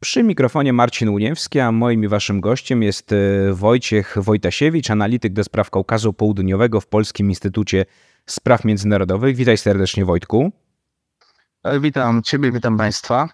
Przy mikrofonie Marcin Uniewski, a moim i waszym gościem jest e, Wojciech Wojtasiewicz, analityk do spraw Kaukazu Południowego w Polskim Instytucie Spraw Międzynarodowych. Witaj serdecznie Wojtku. E, witam Ciebie, witam Państwa.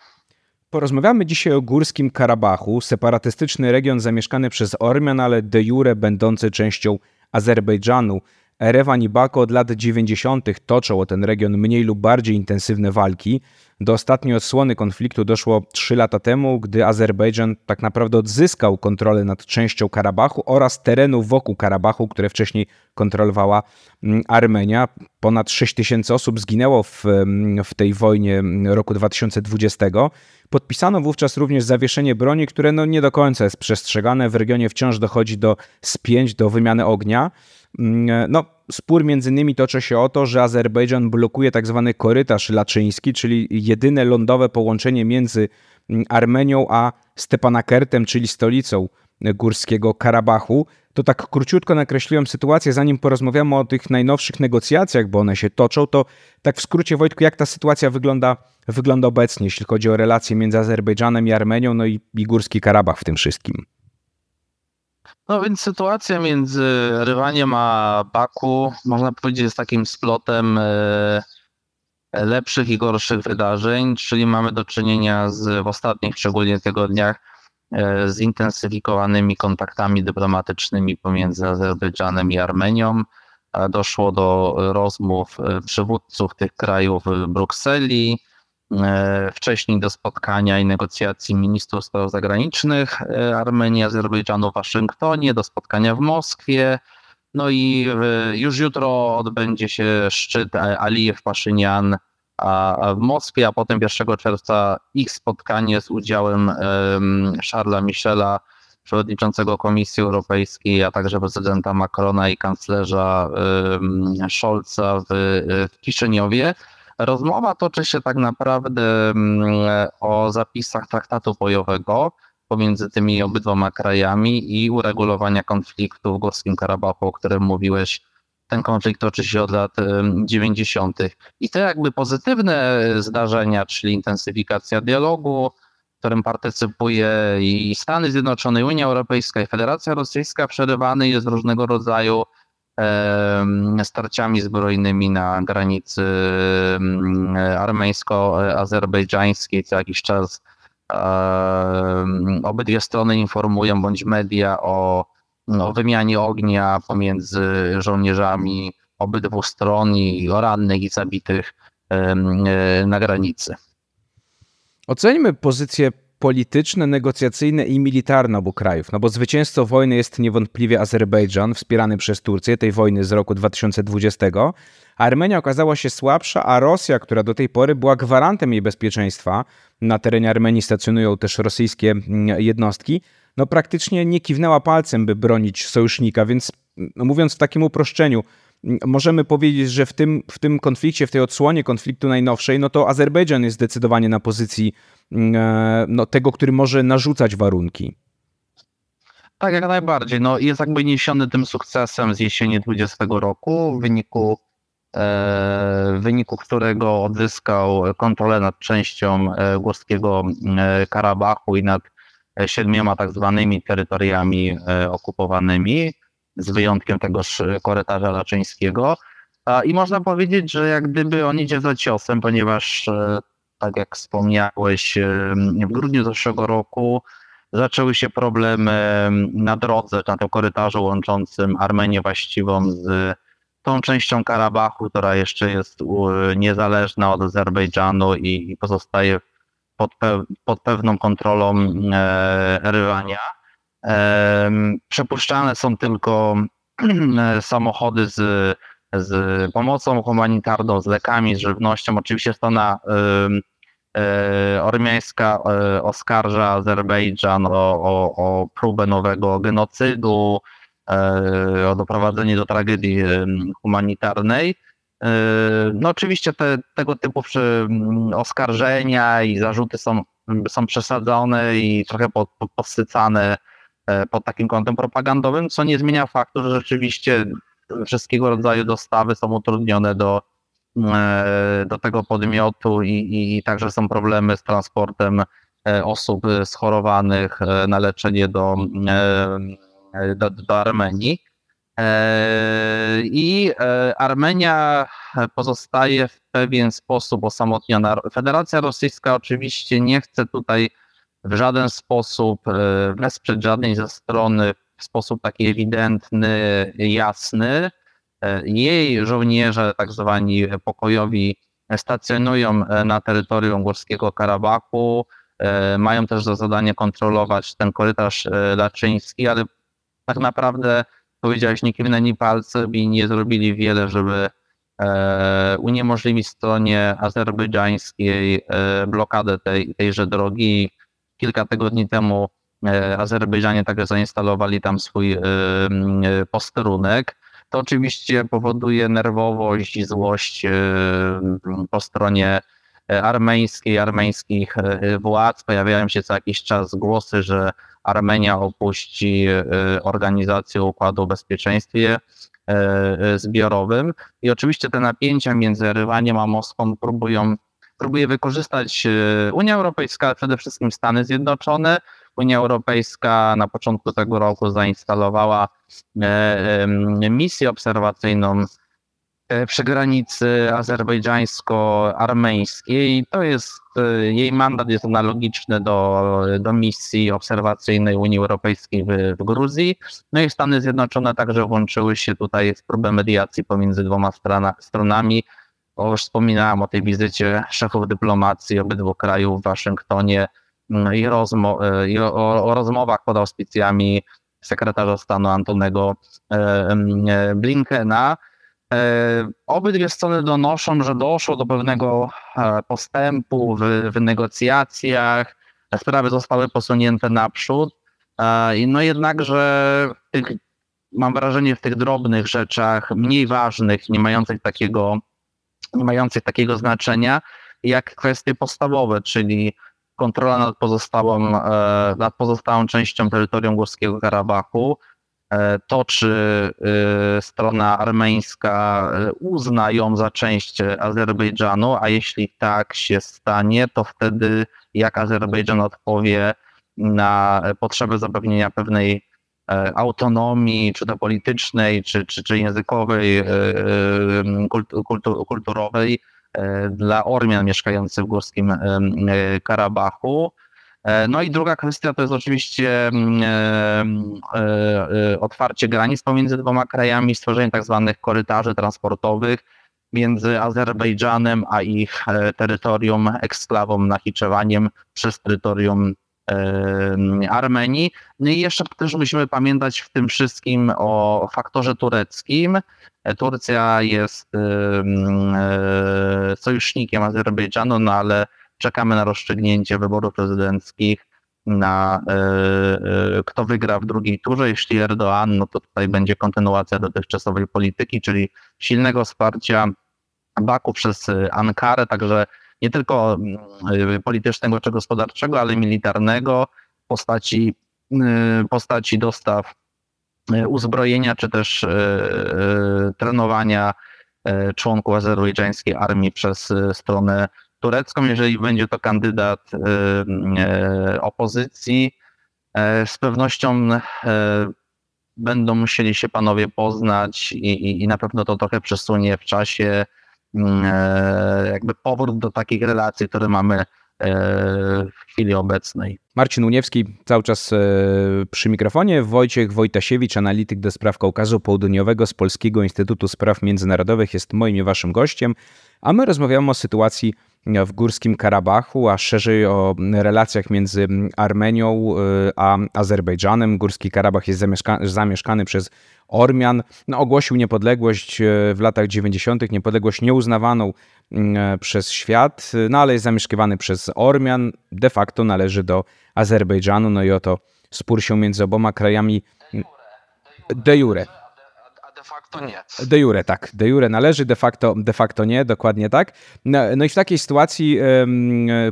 Porozmawiamy dzisiaj o Górskim Karabachu, separatystyczny region zamieszkany przez Ormian, ale de jure będący częścią Azerbejdżanu. Erewan i Baku od lat 90. toczą o ten region mniej lub bardziej intensywne walki. Do ostatniej odsłony konfliktu doszło 3 lata temu, gdy Azerbejdżan tak naprawdę odzyskał kontrolę nad częścią Karabachu oraz terenów wokół Karabachu, które wcześniej kontrolowała mm, Armenia. Ponad 6 tysięcy osób zginęło w, mm, w tej wojnie roku 2020. Podpisano wówczas również zawieszenie broni, które no nie do końca jest przestrzegane. W regionie wciąż dochodzi do spięć, do wymiany ognia. Mm, no, spór między innymi toczy się o to, że Azerbejdżan blokuje tak zwany korytarz laczyński, czyli jedyne lądowe połączenie między mm, Armenią a Stepanakertem, czyli stolicą górskiego Karabachu. To tak króciutko nakreśliłem sytuację, zanim porozmawiamy o tych najnowszych negocjacjach, bo one się toczą, to tak w skrócie Wojtku, jak ta sytuacja wygląda, wygląda obecnie, jeśli chodzi o relacje między Azerbejdżanem i Armenią, no i, i Górski Karabach w tym wszystkim. No więc sytuacja między Rywaniem a Baku, można powiedzieć, jest takim splotem e, lepszych i gorszych wydarzeń, czyli mamy do czynienia z, w ostatnich szczególnie tygodniach e, zintensyfikowanymi kontaktami dyplomatycznymi pomiędzy Azerbejdżanem i Armenią. Doszło do rozmów e, przywódców tych krajów w Brukseli. E, wcześniej do spotkania i negocjacji ministrów spraw zagranicznych e, Armenii, Azerbejdżanu w Waszyngtonie, do spotkania w Moskwie. No i już jutro odbędzie się szczyt Alijew-Paszynian w Moskwie, a potem 1 czerwca ich spotkanie z udziałem Charlesa Michela, przewodniczącego Komisji Europejskiej, a także prezydenta Macrona i kanclerza Scholza w Kiszyniowie. Rozmowa toczy się tak naprawdę mm, o zapisach traktatu bojowego pomiędzy tymi obydwoma krajami i uregulowania konfliktu w Górskim Karabachu, o którym mówiłeś. Ten konflikt toczy się od lat 90. I te jakby pozytywne zdarzenia, czyli intensyfikacja dialogu, w którym partycypuje i Stany Zjednoczone, i Unia Europejska, i Federacja Rosyjska, przerywany jest różnego rodzaju starciami zbrojnymi na granicy armeńsko-azerbejdżańskiej. Co jakiś czas obydwie strony informują bądź media o, o wymianie ognia pomiędzy żołnierzami obydwu stron i o rannych i zabitych na granicy. Oceńmy pozycję polityczne, negocjacyjne i militarne obu krajów. No bo zwycięzcą wojny jest niewątpliwie Azerbejdżan, wspierany przez Turcję, tej wojny z roku 2020. Armenia okazała się słabsza, a Rosja, która do tej pory była gwarantem jej bezpieczeństwa, na terenie Armenii stacjonują też rosyjskie mm, jednostki, no praktycznie nie kiwnęła palcem, by bronić sojusznika, więc no mówiąc w takim uproszczeniu, możemy powiedzieć, że w tym, w tym konflikcie, w tej odsłonie konfliktu najnowszej, no to Azerbejdżan jest zdecydowanie na pozycji mm, e, no, tego, który może narzucać warunki. Tak, jak najbardziej. No, jest jakby niesiony tym sukcesem z jesieni 20 roku, w wyniku, e, w wyniku którego odzyskał kontrolę nad częścią e, Górskiego e, Karabachu i nad siedmioma tak zwanymi terytoriami okupowanymi z wyjątkiem tegoż korytarza laczyńskiego. I można powiedzieć, że jak gdyby on idzie za ciosem, ponieważ e, tak jak wspomniałeś, e, w grudniu zeszłego roku zaczęły się problemy na drodze, na tym korytarzu łączącym Armenię właściwą z tą częścią Karabachu, która jeszcze jest niezależna od Azerbejdżanu i, pozostaje pod, pe pod pewną kontrolą e. Przepuszczane są tylko samochody z, z pomocą humanitarną, z lekami, z żywnością. Oczywiście strona e, ormiańska e, oskarża Azerbejdżan o, o, o próbę nowego genocydu, e, o doprowadzenie do tragedii humanitarnej. No oczywiście te, tego typu przy, oskarżenia i zarzuty są, są przesadzone i trochę podsycane E, pod takim kątem propagandowym, co nie zmienia faktu, że rzeczywiście wszystkiego rodzaju dostawy są utrudnione do, e, do tego podmiotu i, i, i także są problemy z transportem e, osób schorowanych na leczenie do, do, do Armenii. I Armenia pozostaje w pewien sposób osamotniona. Federacja Rosyjska oczywiście nie chce tutaj w żaden sposób wesprzeć żadnej ze strony w sposób taki ewidentny, jasny. Jej żołnierze, tak zwani pokojowi, stacjonują e, na terytorium Górskiego Karabachu, e, mają też za zadanie kontrolować ten korytarz e, laczyński, ale tak naprawdę powiedziałeś, nie kiwnęli palcem i nie zrobili wiele, żeby uniemożliwić stronie azerbejdżańskiej blokadę tej, tejże drogi. Kilka tygodni temu Azerbejdżanie także zainstalowali tam swój posterunek to oczywiście powoduje nerwowość i złość e, po stronie e, armeńskiej, armeńskich e, władz. Pojawiają się co jakiś czas głosy, że Armenia opuści organizację Układu o Bezpieczeństwie Zbiorowym. I oczywiście te napięcia między Rywaniem a Moskwą próbują, próbuje wykorzystać Unia Europejska, przede wszystkim Stany Zjednoczone, Unia Europejska na początku tego roku zainstalowała e, misję obserwacyjną e, przy granicy azerbejdżańsko-armeńskiej. To jest, e, jej mandat jest analogiczny do, do misji obserwacyjnej Unii Europejskiej w, w Gruzji. No i Stany Zjednoczone także włączyły się tutaj w próbę mediacji pomiędzy dwoma strona, stronami. O, już wspominałem o tej wizycie szefów dyplomacji obydwu krajów w Waszyngtonie no i, rozmo e, i o, o, rozmowach pod auspicjami sekretarza stanu Antonego e, e, Blinkena. Obydwie strony donoszą, że doszło do pewnego postępu w, w negocjacjach, sprawy zostały posunięte naprzód. No jednakże mam wrażenie, w tych drobnych rzeczach, mniej ważnych, nie mających takiego, nie mających takiego znaczenia, jak kwestie podstawowe, czyli kontrola nad pozostałą, e, nad pozostałą częścią terytorium Górskiego Karabachu. E, to, czy e, strona armeńska uzna ją za część Azerbejdżanu, a jeśli tak się stanie, to wtedy jak Azerbejdżan odpowie na potrzebę zapewnienia pewnej autonomii, czy to politycznej, czy, czy, czy językowej, kulturowej, E, dla Ormian mieszkających w Górskim e, Karabachu. E, no i druga kwestia to jest oczywiście otwarcie granic pomiędzy dwoma krajami, stworzenie tak zwanych korytarzy transportowych między Azerbejdżanem a ich terytorium, eksklawą Nachiczewaniem przez terytorium Armenii. No i jeszcze też musimy pamiętać w tym wszystkim o faktorze tureckim. Turcja jest e, sojusznikiem Azerbejdżanu, no ale czekamy na rozstrzygnięcie wyborów prezydenckich, na e, e, kto wygra w drugiej turze. Jeśli Erdoğan, no to tutaj będzie kontynuacja dotychczasowej polityki, czyli silnego wsparcia Baku przez Ankarę, także nie tylko politycznego czy gospodarczego, ale militarnego w postaci, postaci dostaw E, uzbrojenia czy też trenowania członków azerbejdżańskiej armii przez stronę turecką. Jeżeli będzie to kandydat opozycji, z pewnością będą musieli się panowie poznać i, i, i na pewno to trochę przesunie w czasie jakby powrót do takich relacji, które mamy w chwili obecnej. Marcin Uniewski cały czas e, przy mikrofonie, Wojciech Wojtasiewicz, analityk do spraw Kaukazu Południowego z Polskiego Instytutu Spraw Międzynarodowych jest moim i waszym gościem, a my rozmawiamy o sytuacji w Górskim Karabachu, a szerzej o relacjach między Armenią e, a Azerbejdżanem. Górski Karabach jest zamieszkany przez Ormian. No, ogłosił niepodległość e, w latach 90., niepodległość nieuznawaną e, przez świat, no ale jest zamieszkiwany przez Ormian. De facto należy do Azerbejdżanu. No i oto spór się między oboma krajami de jure. Facto nie. De jure, tak. De jure należy, de facto, de facto nie, dokładnie tak. No, no i w takiej sytuacji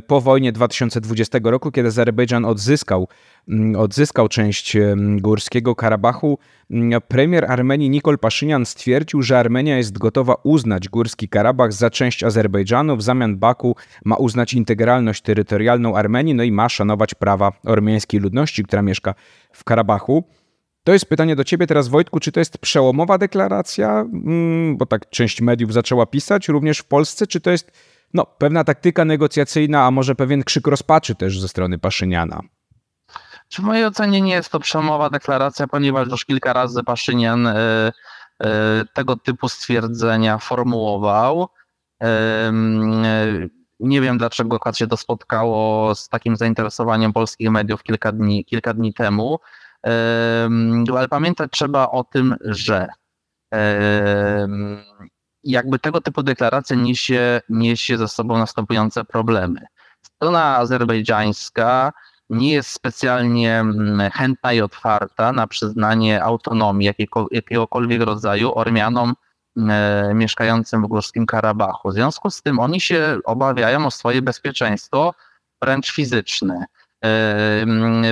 po wojnie 2020 roku, kiedy Azerbejdżan odzyskał, mm, odzyskał część górskiego Karabachu, mm, premier Armenii Nikol Paszynian stwierdził, że Armenia jest gotowa uznać górski Karabach za część Azerbejdżanu, w zamian Baku ma uznać integralność terytorialną Armenii, no i ma szanować prawa ormiańskiej ludności, która mieszka w Karabachu. To jest pytanie do ciebie teraz, Wojtku, czy to jest przełomowa deklaracja, mm, bo tak część mediów zaczęła pisać, również w Polsce, czy to jest no, pewna taktyka negocjacyjna, a może pewien krzyk rozpaczy też ze strony Paszyniana? W mojej ocenie nie jest to przełomowa deklaracja, ponieważ już kilka razy Paszynian e, e, tego typu stwierdzenia formułował. E, nie wiem, dlaczego akurat się to spotkało z takim zainteresowaniem polskich mediów kilka dni, kilka dni temu. Ale pamiętać trzeba o tym, że jakby tego typu deklaracja niesie, niesie ze sobą następujące problemy. Strona azerbejdżańska nie jest specjalnie mm, chętna i otwarta na przyznanie autonomii jakiegokolwiek rodzaju Ormianom e, mieszkającym w Górskim Karabachu. W związku z tym oni się obawiają o swoje bezpieczeństwo wręcz fizyczne.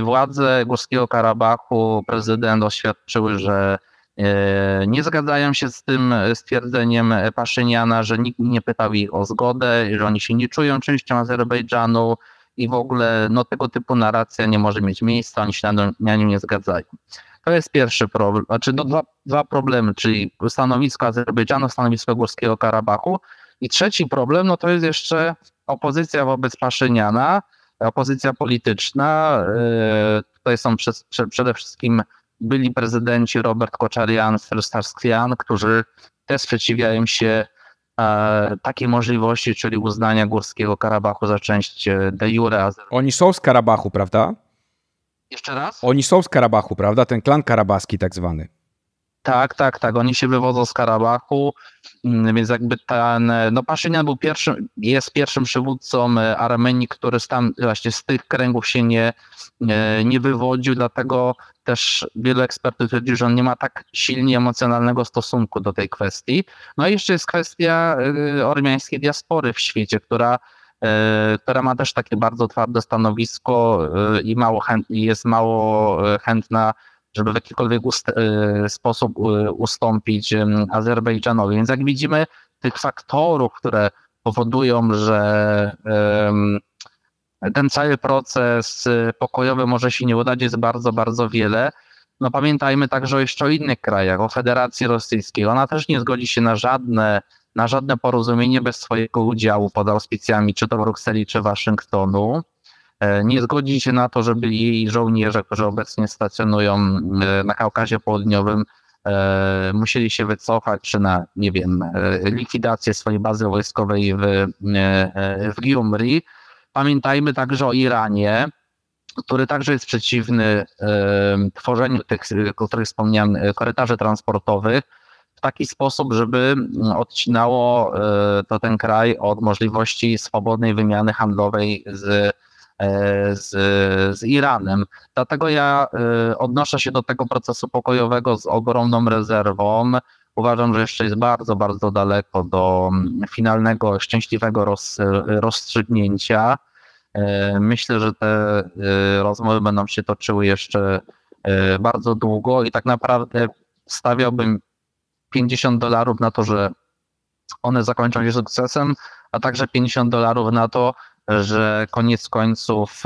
Władze Górskiego Karabachu, prezydent oświadczyły, że e, nie zgadzają się z tym stwierdzeniem Paszyniana, że nikt nie pytał ich o zgodę, że oni się nie czują częścią Azerbejdżanu i w ogóle no, tego typu narracja nie może mieć miejsca, oni się na, na nią nie zgadzają. To jest pierwszy problem, znaczy no, dwa, dwa problemy, czyli stanowisko Azerbejdżanu, stanowisko Górskiego Karabachu i trzeci problem, no to jest jeszcze opozycja wobec Paszyniana, opozycja polityczna. E, tutaj są przede wszystkim byli prezydenci Robert Koczarian, Starskwian, którzy też sprzeciwiają się e, takiej możliwości, czyli uznania Górskiego Karabachu za część e, de jure Oni są z Karabachu, prawda? Jeszcze raz? Oni są z Karabachu, prawda? Ten klan karabaski tak zwany. Tak, tak, tak. Oni się wywodzą z Karabachu, mm, więc jakby ten, no Paszynian był pierwszym, jest pierwszym przywódcą e, Armenii, który tam właśnie z tych kręgów się nie, nie wywodził, dlatego też wielu ekspertów twierdzi, że on nie ma tak silnie emocjonalnego stosunku do tej kwestii. No i jeszcze jest kwestia e, ormiańskiej diaspory w świecie, która e, która ma też takie bardzo twarde stanowisko i mało chęt, jest mało chętna żeby w jakikolwiek ust y, sposób y, ustąpić Azerbejdżanowi. Więc jak widzimy, tych faktorów, które powodują, że ten cały proces y, pokojowy może się nie udać, jest bardzo, bardzo wiele. No pamiętajmy także jeszcze o innych krajach, o Federacji Rosyjskiej. Ona też nie zgodzi się na żadne, na żadne porozumienie bez swojego udziału pod auspicjami czy to Brukseli, czy Waszyngtonu. E, nie zgodzi się na to, żeby jej żołnierze, którzy obecnie stacjonują e, na Kaukazie Południowym, e, musieli się wycofać, czy na, nie wiem, likwidację swojej bazy wojskowej w, w Gyumri. Pamiętajmy także o Iranie, który także jest przeciwny tworzeniu tych, o których wspomniałem, korytarzy transportowych w taki sposób, żeby odcinało to ten kraj od możliwości swobodnej wymiany handlowej z z, z Iranem. Dlatego ja e, odnoszę się do tego procesu pokojowego z ogromną rezerwą. Uważam, że jeszcze jest bardzo, bardzo daleko do finalnego, szczęśliwego roz, rozstrzygnięcia. E, myślę, że te rozmowy będą się toczyły jeszcze bardzo długo i tak naprawdę stawiałbym 50 dolarów na to, że one zakończą się sukcesem, a także 50 dolarów na to, że koniec końców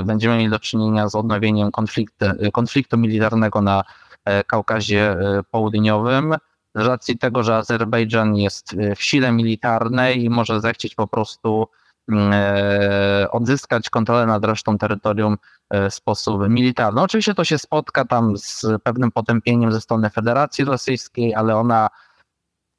y, będziemy mieli do czynienia z odnowieniem konfliktu, konfliktu militarnego na e, Kaukazie e, Południowym. Z racji tego, że Azerbejdżan jest e, w sile militarnej i może zechcieć po prostu mm, odzyskać kontrolę nad resztą terytorium w sposób militarny. Oczywiście to się spotka tam z pewnym potępieniem ze strony Federacji Rosyjskiej, ale ona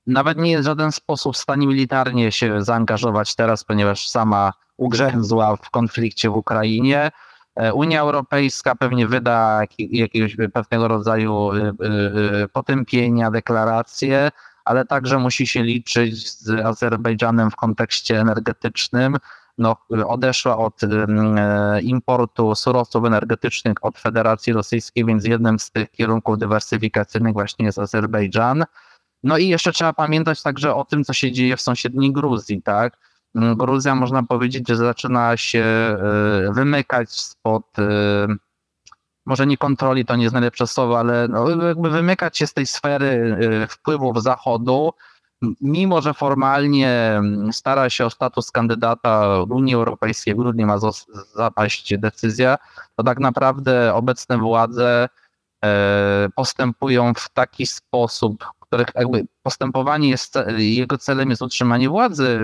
nawet nie jest w żaden sposób w stanie militarnie się zaangażować teraz, ponieważ sama ugrzęzła w konflikcie w Ukrainie. E, Unia Europejska pewnie wyda jakiegoś pewnego rodzaju y, y, potępienia, deklaracje, ale także musi się liczyć z Azerbejdżanem w kontekście energetycznym, no, odeszła od importu surowców energetycznych od Federacji Rosyjskiej, więc jednym z tych kierunków dywersyfikacyjnych właśnie jest Azerbejdżan. No i jeszcze trzeba pamiętać także o tym, co się dzieje w sąsiedniej Gruzji, tak? Gruzja można powiedzieć, że zaczyna się wymykać spod może nie kontroli, to nie jest najlepsze słowo, ale no, jakby wymykać się z tej sfery wpływów Zachodu, mimo że formalnie stara się o status kandydata Unii Europejskiej, w grudniu ma zapaść decyzja, to tak naprawdę obecne władze e, postępują w taki sposób, których jakby postępowanie jest, jego celem jest utrzymanie władzy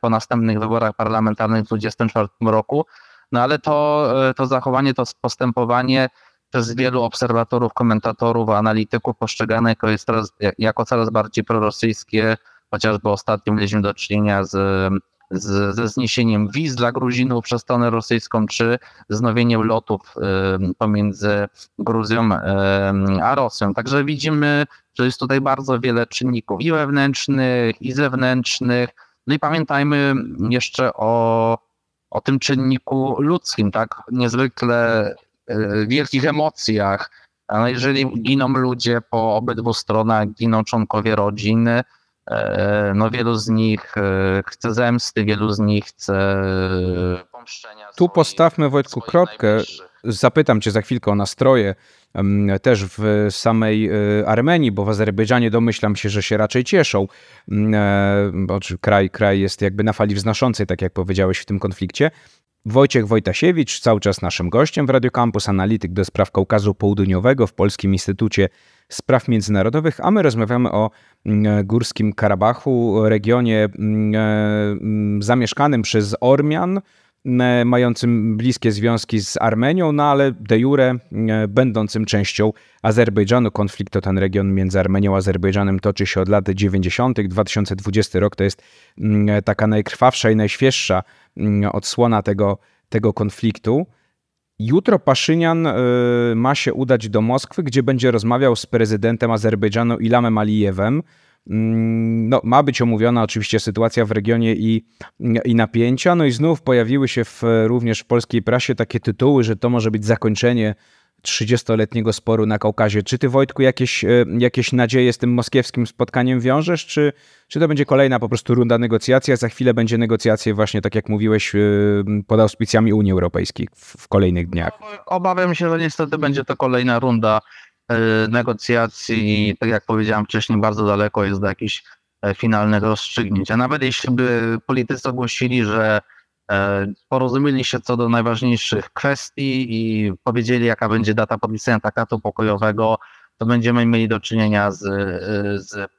po następnych wyborach parlamentarnych w 2024 roku, no ale to, e, to zachowanie, to postępowanie przez wielu obserwatorów, komentatorów, analityków postrzegane jako, jest coraz, jako coraz bardziej prorosyjskie. Chociażby ostatnio mieliśmy do czynienia z, z, ze zniesieniem wiz dla Gruzinów przez stronę rosyjską, czy wznowieniem lotów pomiędzy Gruzją a Rosją. Także widzimy, że jest tutaj bardzo wiele czynników i wewnętrznych, i zewnętrznych. No i pamiętajmy jeszcze o, o tym czynniku ludzkim, tak? Niezwykle E, wielkich emocjach. A jeżeli giną ludzie po obydwu stronach, giną członkowie rodziny, no wielu z nich e, chce zemsty, wielu z nich chce pomszczenia. Tu postawmy Wojtku kropkę. Zapytam cię za chwilkę o nastroje też w samej Armenii, bo w Azerbejdżanie domyślam się, że się raczej cieszą, bo kraj, kraj jest jakby na fali wznoszącej, tak jak powiedziałeś w tym konflikcie. Wojciech Wojtasiewicz, cały czas naszym gościem w Radio Campus, analityk do spraw Kaukazu Południowego w Polskim Instytucie Spraw Międzynarodowych, a my rozmawiamy o mm, Górskim Karabachu, regionie mm, e, mm, zamieszkanym przez Ormian, mającym bliskie związki z Armenią, no ale de jure będącym częścią Azerbejdżanu. Konflikt o ten region między Armenią a Azerbejdżanem toczy się od lat 90. 2020 rok to jest taka najkrwawsza i najświeższa Mm, odsłona tego, tego konfliktu. Jutro Paszynian ma się udać do Moskwy, gdzie będzie rozmawiał z prezydentem Azerbejdżanu Ilamem Alijewem. Mm, no, ma być omówiona oczywiście sytuacja w regionie i, i napięcia. No i znów pojawiły się w, również w polskiej prasie takie tytuły, że to może być zakończenie 30-letniego sporu na Kaukazie. Czy ty, Wojtku, jakieś, e, jakieś nadzieje z tym moskiewskim spotkaniem wiążesz, czy, czy to będzie kolejna po prostu runda negocjacji, a za chwilę będzie negocjacje właśnie, tak jak mówiłeś, e, pod auspicjami Unii Europejskiej w, w kolejnych dniach? Obawiam się, że niestety będzie to kolejna runda negocjacji i tak jak powiedziałem wcześniej, bardzo daleko jest do jakichś finalnych rozstrzygnięć. A nawet jeśli by politycy ogłosili, że E, porozumieli się co do najważniejszych kwestii i powiedzieli, jaka będzie data podpisania traktatu pokojowego, to będziemy mieli do czynienia z, z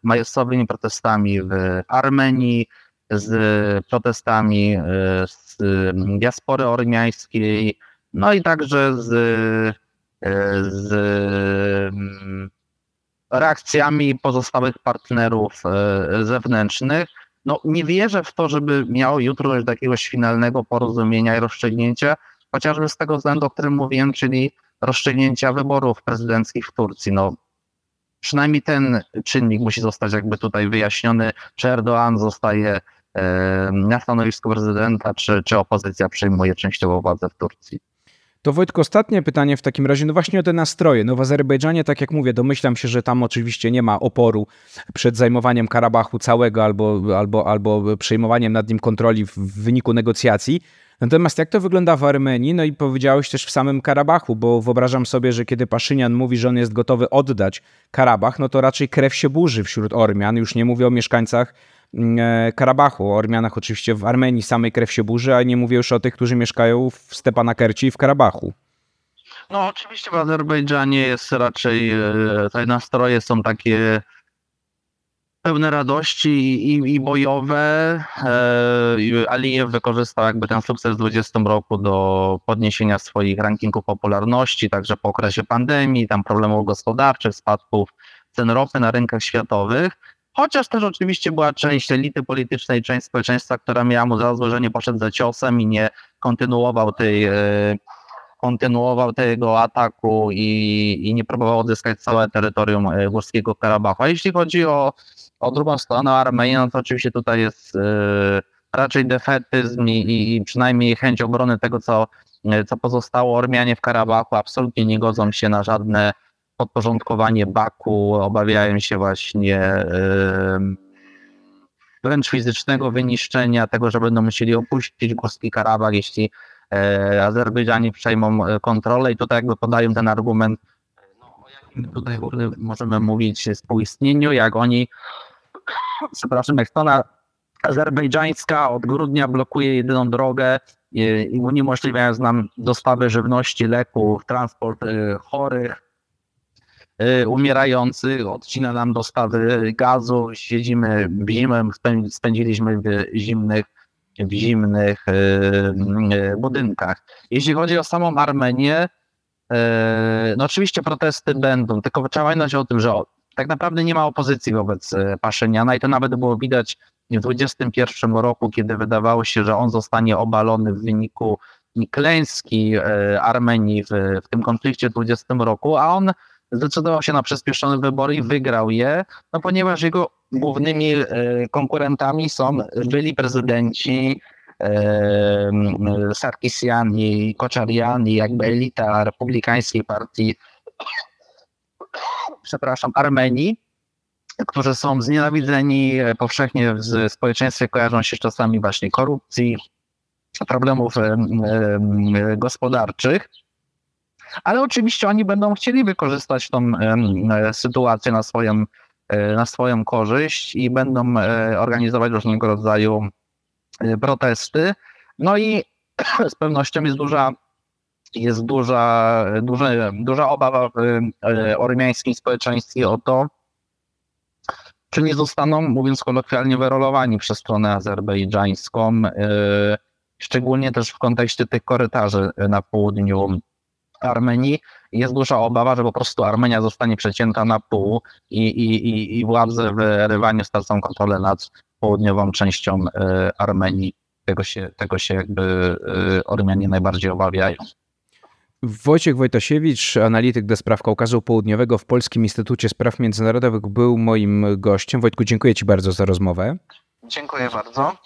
protestami w Armenii, z protestami e, z diaspory ormiańskiej, no i także z, e, z mm, reakcjami pozostałych partnerów zewnętrznych. No nie wierzę w to, żeby miało jutro dojść do jakiegoś finalnego porozumienia i rozstrzygnięcia, chociażby z tego względu, o którym mówiłem, czyli rozstrzygnięcia wyborów prezydenckich w Turcji. No, przynajmniej ten czynnik musi zostać jakby tutaj wyjaśniony, czy Erdoğan zostaje e, na stanowisku prezydenta, czy, czy opozycja przejmuje częściowo władzę w Turcji. To Wojtko, ostatnie pytanie w takim razie, no właśnie o te nastroje. No w Azerbejdżanie, tak jak mówię, domyślam się, że tam oczywiście nie ma oporu przed zajmowaniem Karabachu całego albo, albo, albo przejmowaniem nad nim kontroli w wyniku negocjacji. Natomiast jak to wygląda w Armenii? No i powiedziałeś też w samym Karabachu, bo wyobrażam sobie, że kiedy Paszynian mówi, że on jest gotowy oddać Karabach, no to raczej krew się burzy wśród Ormian. Już nie mówię o mieszkańcach Karabachu, o Ormianach oczywiście w Armenii samej krew się burzy, a nie mówię już o tych, którzy mieszkają w Stepanakerci i w Karabachu. No oczywiście w Azerbejdżanie jest raczej, e, te nastroje są takie pełne radości i, i bojowe. E, Alijew wykorzystał jakby ten sukces w 2020 roku do podniesienia swoich rankingów popularności, także po okresie pandemii, tam problemów gospodarczych, spadków cen ropy na rynkach światowych. Chociaż też oczywiście była część elity politycznej, część społeczeństwa, która miała mu za złe, że nie poszedł za ciosem i nie kontynuował tej, e, kontynuował tego ataku i, i nie próbował odzyskać całe terytorium e, Górskiego Karabachu. A jeśli chodzi o, o drugą stronę, Armenię, no to oczywiście tutaj jest e, raczej defetyzm i, i przynajmniej chęć obrony tego, co, co pozostało. Ormianie w Karabachu absolutnie nie godzą się na żadne podporządkowanie Baku, obawiają się właśnie wręcz fizycznego wyniszczenia, tego, że będą musieli opuścić Górski Karabach, jeśli e, Azerbejdżanie przejmą e, kontrolę. I tutaj jakby podają ten argument, no, o jakim tutaj możemy mówić współistnieniu, jak oni, przepraszam, jak strona azerbejdżańska od grudnia blokuje jedyną drogę i uniemożliwiając nam dostawy żywności, leków, transport e, chorych, Y, umierających, odcina nam dostawy gazu, siedzimy zimę, spędziliśmy w zimnych, w zimnych y, y, budynkach. Jeśli chodzi o samą Armenię, no oczywiście protesty będą, tylko trzeba pamiętać o tym, że tak naprawdę nie ma opozycji wobec Paszyniana i to nawet było widać w 2021 roku, kiedy wydawało się, że on zostanie obalony w wyniku klęski Armenii w, w tym konflikcie w 2020 roku, a on zdecydował się na przyspieszone wybory i wygrał je, no ponieważ jego głównymi e, konkurentami są byli prezydenci e, Sarkisian i Koczarian i jakby elita republikańskiej partii, przepraszam, Armenii, którzy są znienawidzeni powszechnie w społeczeństwie, kojarzą się czasami właśnie korupcji, problemów gospodarczych. Ale oczywiście oni będą chcieli wykorzystać tą e, sytuację na swoją, e, na swoją korzyść i będą e, organizować różnego rodzaju protesty. No i z pewnością jest duża, jest duża, duża, duża obawa w ormiańskim społeczeństwie o to, czy nie zostaną, mówiąc kolokwialnie, wyrolowani przez stronę azerbejdżańską, szczególnie też w kontekście tych korytarzy na południu Armenii jest duża obawa, że po prostu Armenia zostanie przecięta na pół i, i, i, i władze w Rywaniu stracą kontrolę nad południową częścią e, Armenii. Tego się, tego się jakby e, Ormianie najbardziej obawiają. Wojciech Wojtasiewicz, analityk do spraw Kaukazu Południowego w Polskim Instytucie Spraw Międzynarodowych był moim gościem. Wojtku, dziękuję Ci bardzo za rozmowę. Dziękuję bardzo.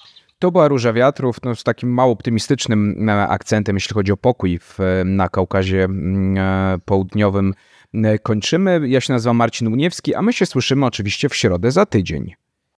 To była Róża Wiatrów no, z takim mało optymistycznym e, akcentem, jeśli chodzi o pokój w, e, na Kaukazie mm, e, Południowym. Kończymy. Ja się nazywam Marcin Uniewski, a my się słyszymy oczywiście w środę za tydzień.